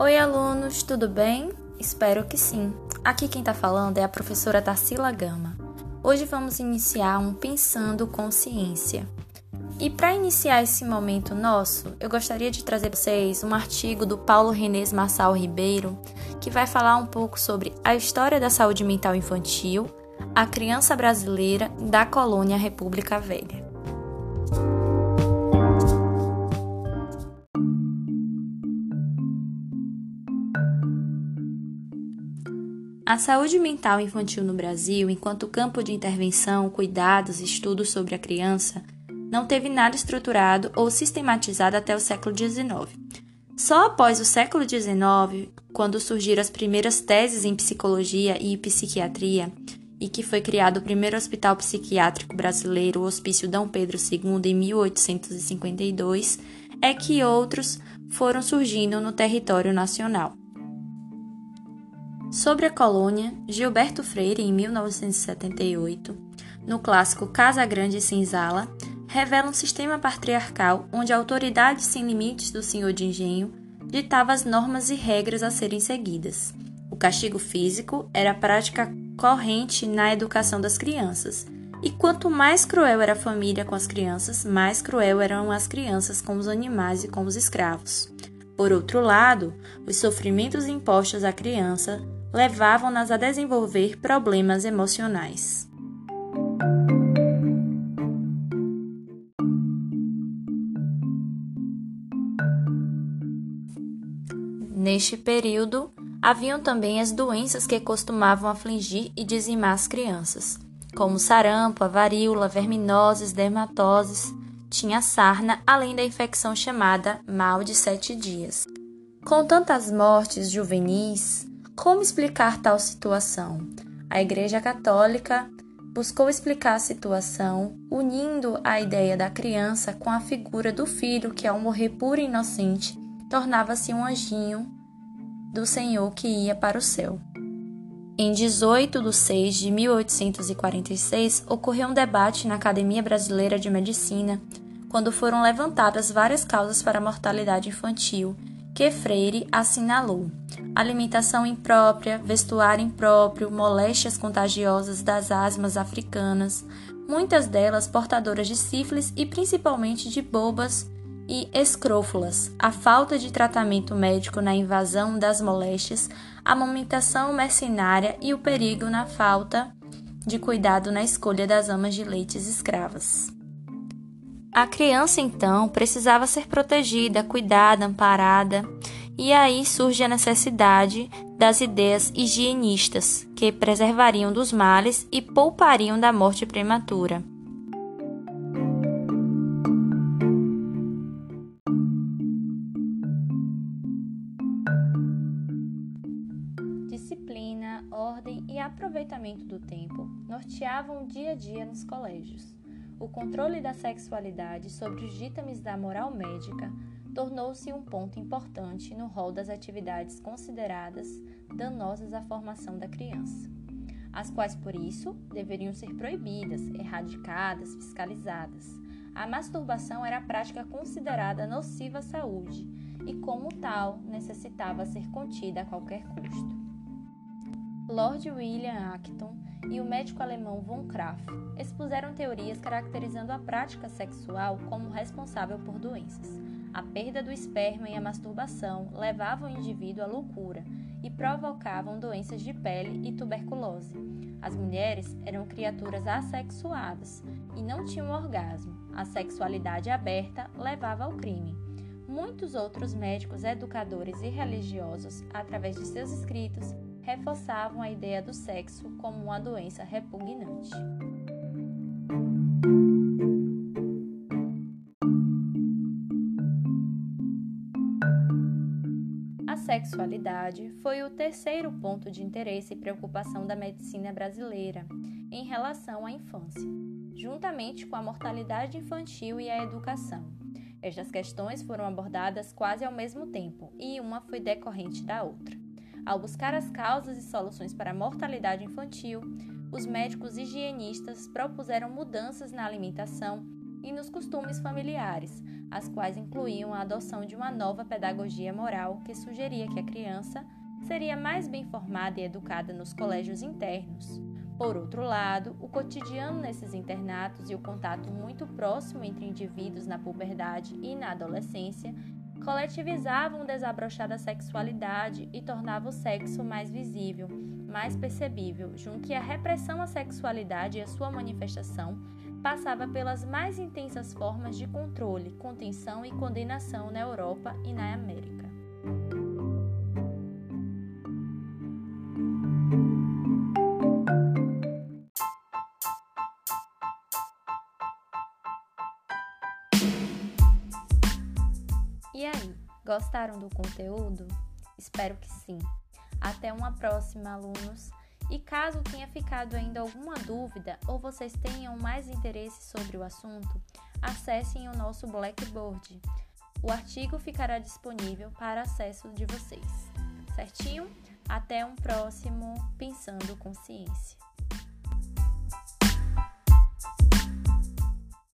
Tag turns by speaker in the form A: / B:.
A: Oi, alunos, tudo bem? Espero que sim. Aqui quem está falando é a professora Tarsila Gama. Hoje vamos iniciar um Pensando Consciência. E para iniciar esse momento nosso, eu gostaria de trazer para vocês um artigo do Paulo Renês Marçal Ribeiro, que vai falar um pouco sobre a história da saúde mental infantil, a criança brasileira da colônia República Velha. A saúde mental infantil no Brasil, enquanto campo de intervenção, cuidados e estudos sobre a criança, não teve nada estruturado ou sistematizado até o século XIX. Só após o século XIX, quando surgiram as primeiras teses em psicologia e psiquiatria, e que foi criado o primeiro hospital psiquiátrico brasileiro, o Hospício D. Pedro II, em 1852, é que outros foram surgindo no território nacional. Sobre a colônia, Gilberto Freire, em 1978, no clássico Casa Grande e Senzala, revela um sistema patriarcal onde a autoridade sem limites do senhor de engenho ditava as normas e regras a serem seguidas. O castigo físico era a prática corrente na educação das crianças. E quanto mais cruel era a família com as crianças, mais cruel eram as crianças com os animais e com os escravos. Por outro lado, os sofrimentos impostos à criança levavam-nas a desenvolver problemas emocionais. Neste período, haviam também as doenças que costumavam afligir e dizimar as crianças, como sarampo, varíola, verminoses, dermatoses, tinha sarna, além da infecção chamada mal de sete dias. Com tantas mortes juvenis, como explicar tal situação? A Igreja Católica buscou explicar a situação unindo a ideia da criança com a figura do filho que, ao morrer puro e inocente, tornava-se um anjinho do Senhor que ia para o céu. Em 18 de 6 de 1846, ocorreu um debate na Academia Brasileira de Medicina, quando foram levantadas várias causas para a mortalidade infantil que Freire assinalou alimentação imprópria, vestuário impróprio, moléstias contagiosas das asmas africanas, muitas delas portadoras de sífilis e principalmente de bobas e escrófulas, a falta de tratamento médico na invasão das moléstias, a amamentação mercenária e o perigo na falta de cuidado na escolha das amas de leites escravas. A criança, então, precisava ser protegida, cuidada, amparada e aí surge a necessidade das ideias higienistas, que preservariam dos males e poupariam da morte prematura. Disciplina, ordem e aproveitamento do tempo norteavam o dia a dia nos colégios. O controle da sexualidade sobre os ditames da moral médica tornou-se um ponto importante no rol das atividades consideradas danosas à formação da criança, as quais, por isso, deveriam ser proibidas, erradicadas, fiscalizadas. A masturbação era a prática considerada nociva à saúde e, como tal, necessitava ser contida a qualquer custo. Lord William Acton e o médico alemão von Kraff expuseram teorias caracterizando a prática sexual como responsável por doenças, a perda do esperma e a masturbação levavam o indivíduo à loucura e provocavam doenças de pele e tuberculose. As mulheres eram criaturas assexuadas e não tinham orgasmo. A sexualidade aberta levava ao crime. Muitos outros médicos, educadores e religiosos, através de seus escritos, reforçavam a ideia do sexo como uma doença repugnante. sexualidade foi o terceiro ponto de interesse e preocupação da medicina brasileira em relação à infância, juntamente com a mortalidade infantil e a educação. Estas questões foram abordadas quase ao mesmo tempo e uma foi decorrente da outra. Ao buscar as causas e soluções para a mortalidade infantil, os médicos higienistas propuseram mudanças na alimentação e nos costumes familiares, as quais incluíam a adoção de uma nova pedagogia moral que sugeria que a criança seria mais bem formada e educada nos colégios internos. Por outro lado, o cotidiano nesses internatos e o contato muito próximo entre indivíduos na puberdade e na adolescência coletivizavam o desabrochar da sexualidade e tornava o sexo mais visível, mais percebível, junto que a repressão à sexualidade e a sua manifestação passava pelas mais intensas formas de controle, contenção e condenação na Europa e na América. Gostaram do conteúdo? Espero que sim. Até uma próxima, alunos. E caso tenha ficado ainda alguma dúvida ou vocês tenham mais interesse sobre o assunto, acessem o nosso Blackboard. O artigo ficará disponível para acesso de vocês. Certinho? Até um próximo Pensando Consciência.